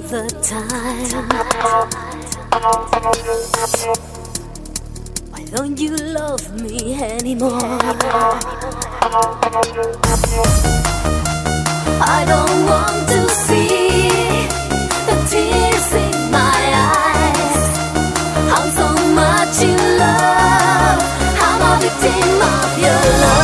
the time. Why don't you love me anymore? I don't want to see the tears in my eyes. I'm so much in love, I'm a victim of your love.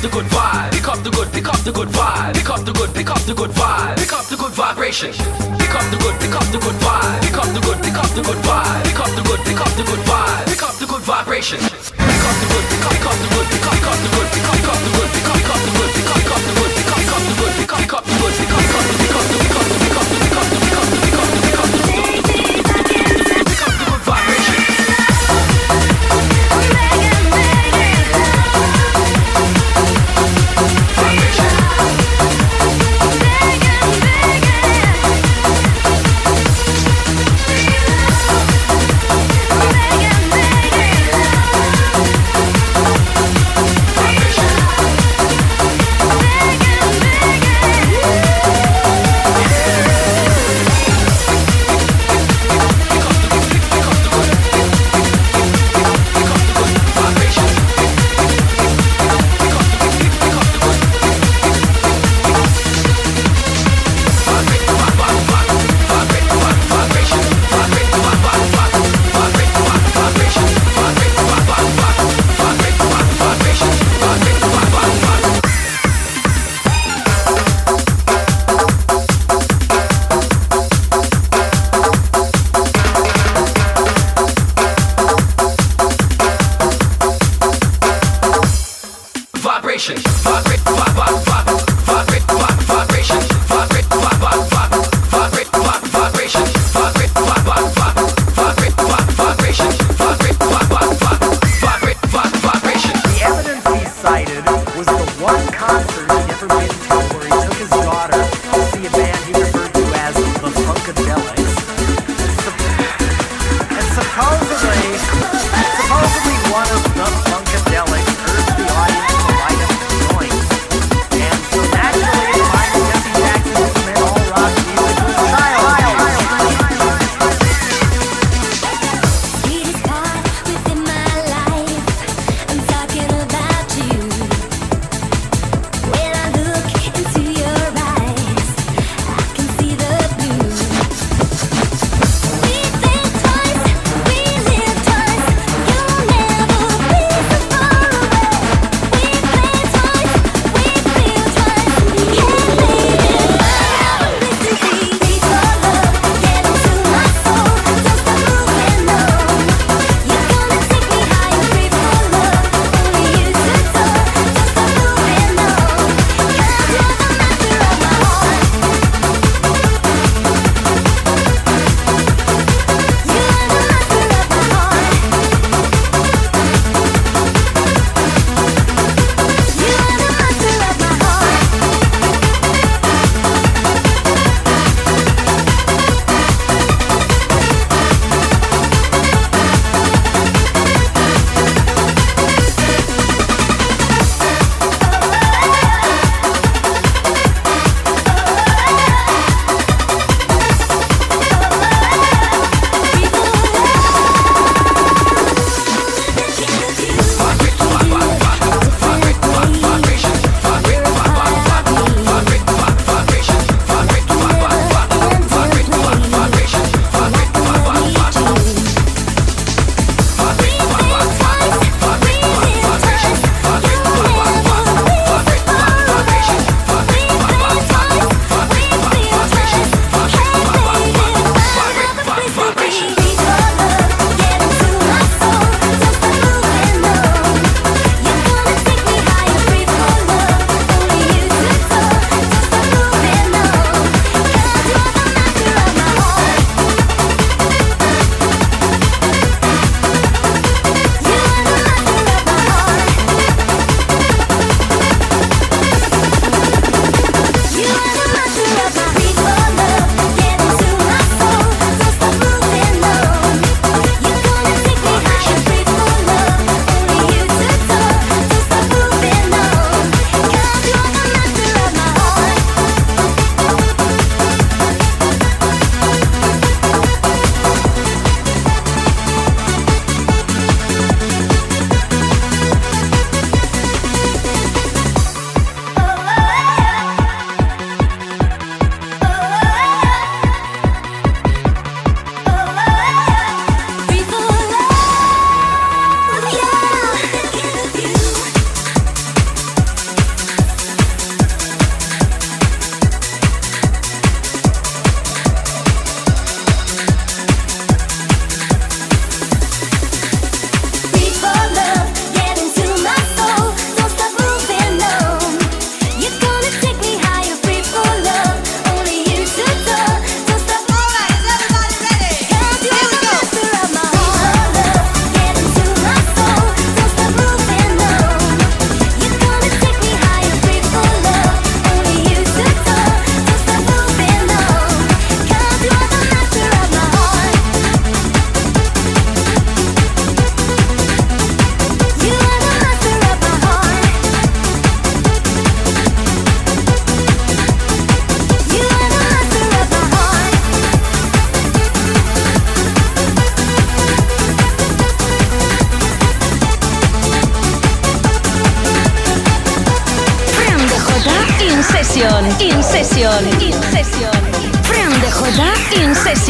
the good vibe. Pick up the good, pick up the good vibe. Pick up the good, pick up the good vibe. Pick up the good vibration. Pick up the good, pick up the good vibe. Pick up the good, pick up the good vibe. Pick up the good, pick up the good vibe. Pick up the good vibration. Pick up the good, pick up the good, pick up the good, pick up the good, pick up the good, pick up the good, pick up the good, pick up the good.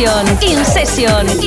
Session, In Session.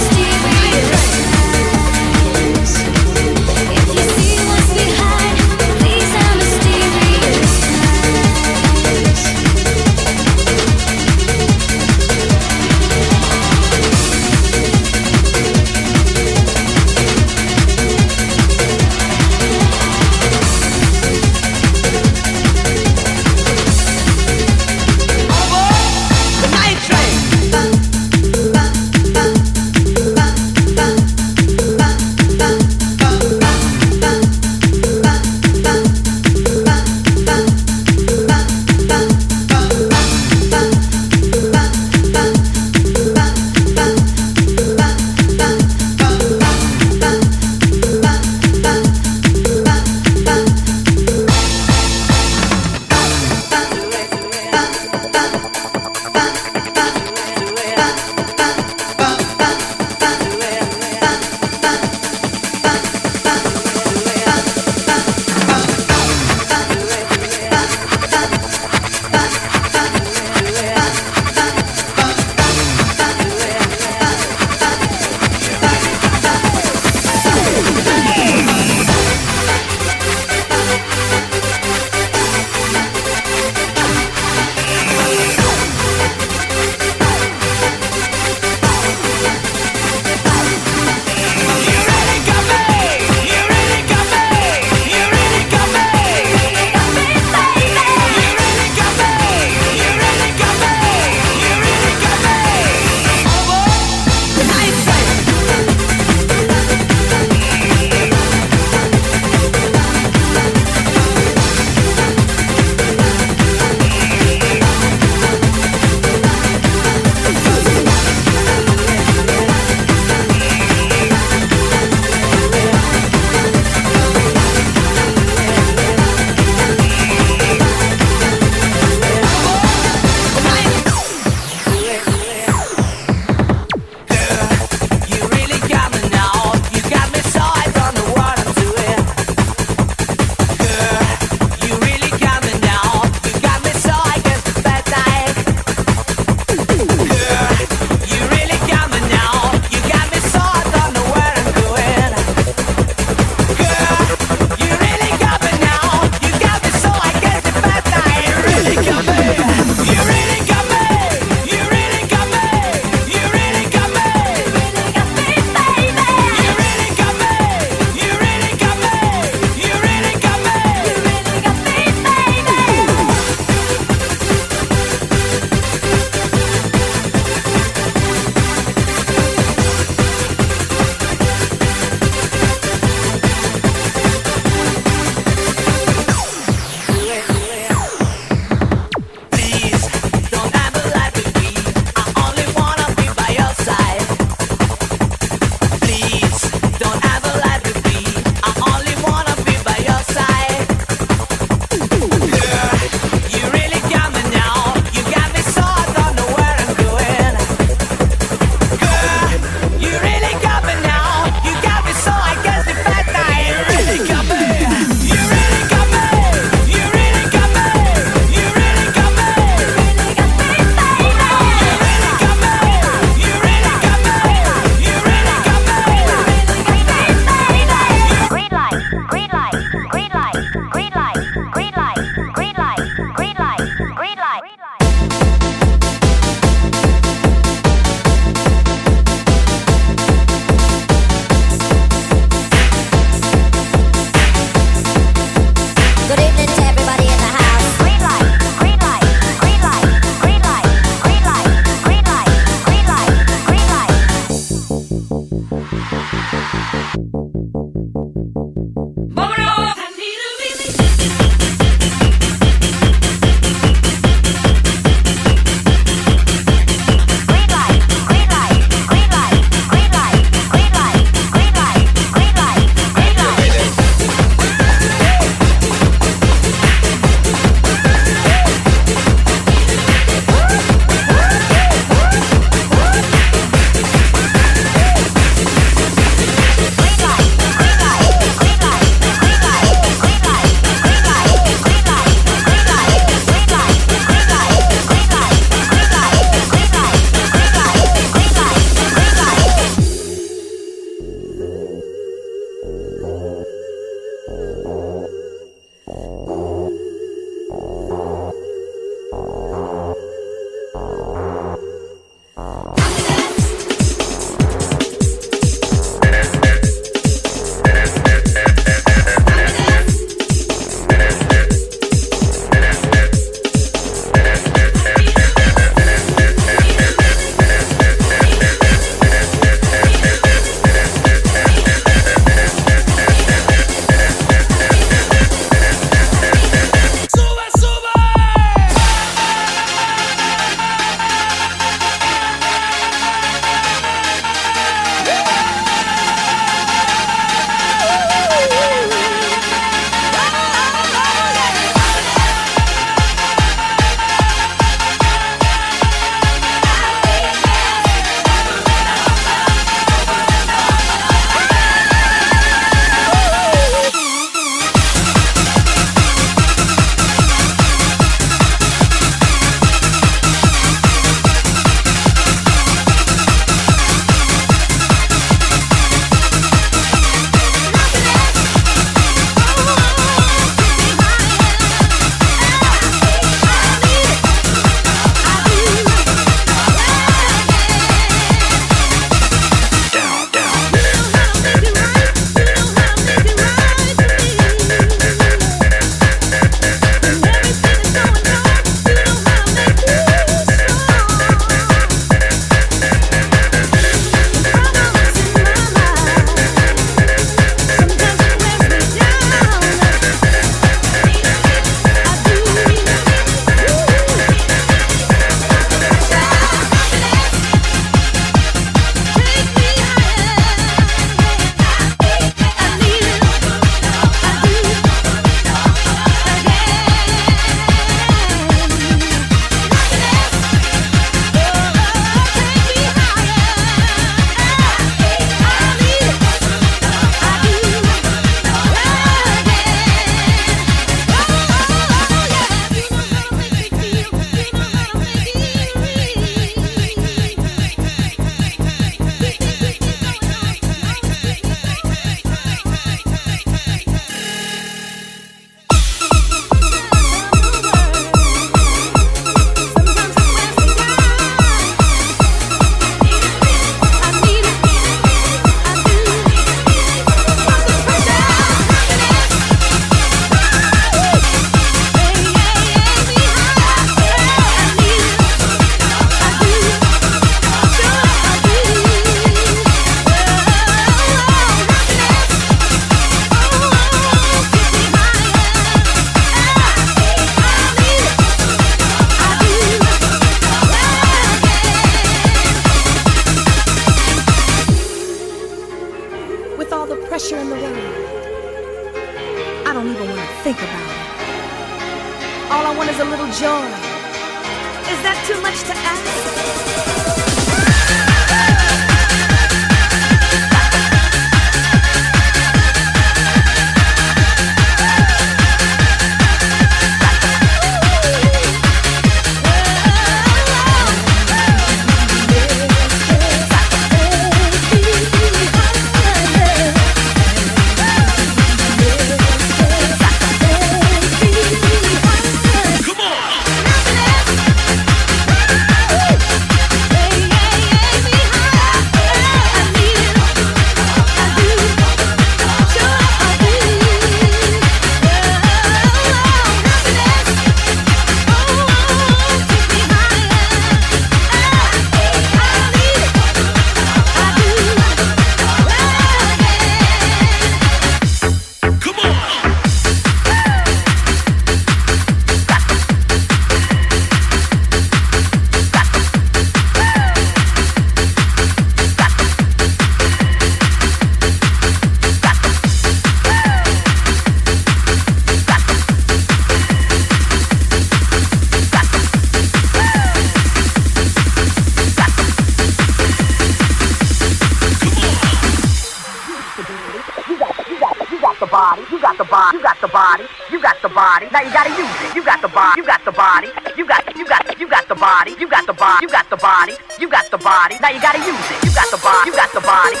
the body, you got the body, now you gotta use it. You got the body, you got the body.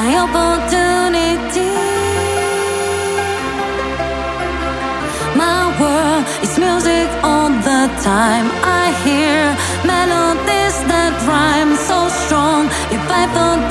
my opportunity. My world is music all the time. I hear melodies that rhyme so strong. If I thought.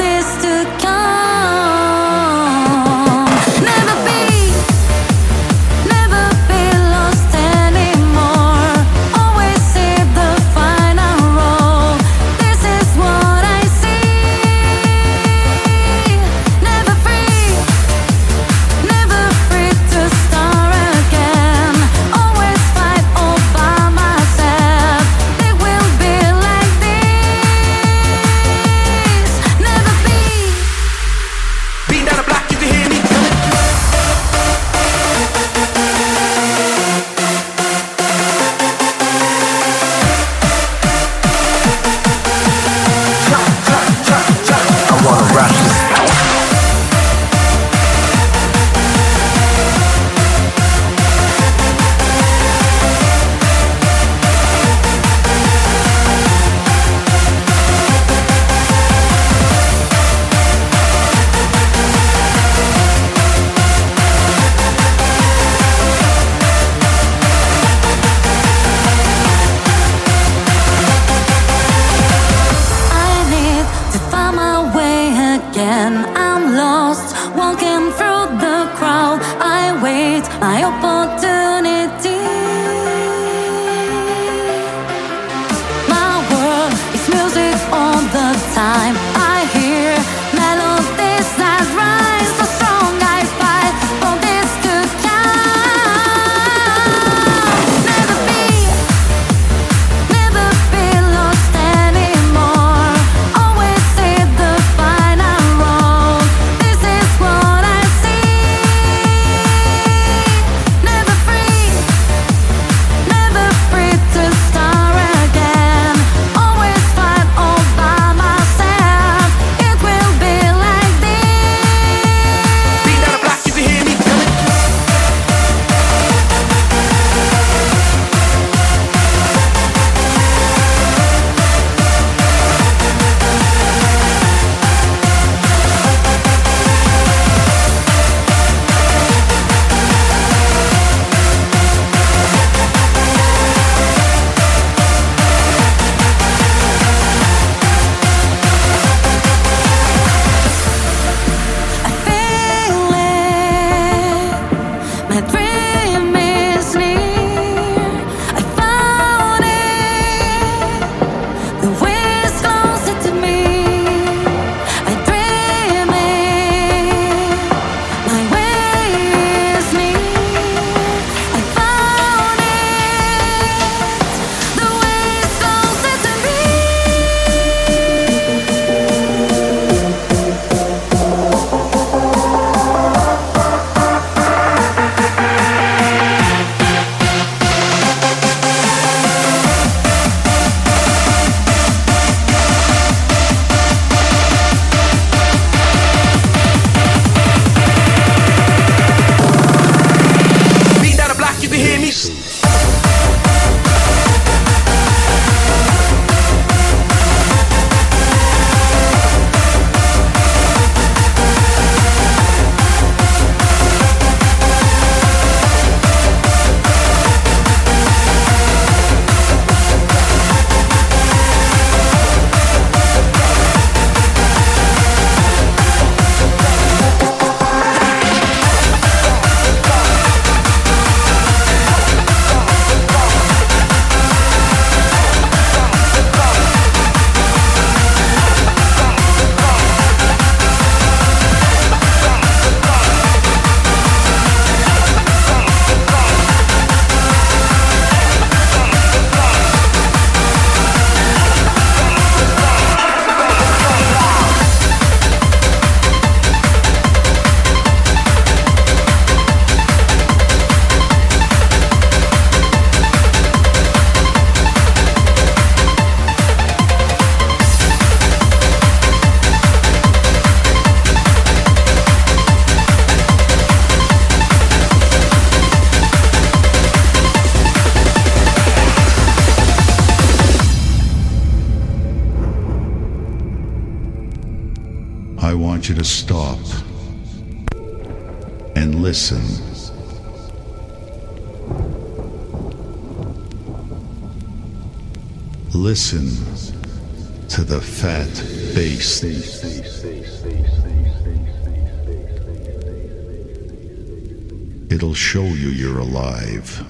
It'll show you you're alive.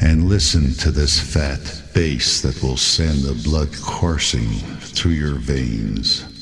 And listen to this fat bass that will send the blood coursing through your veins.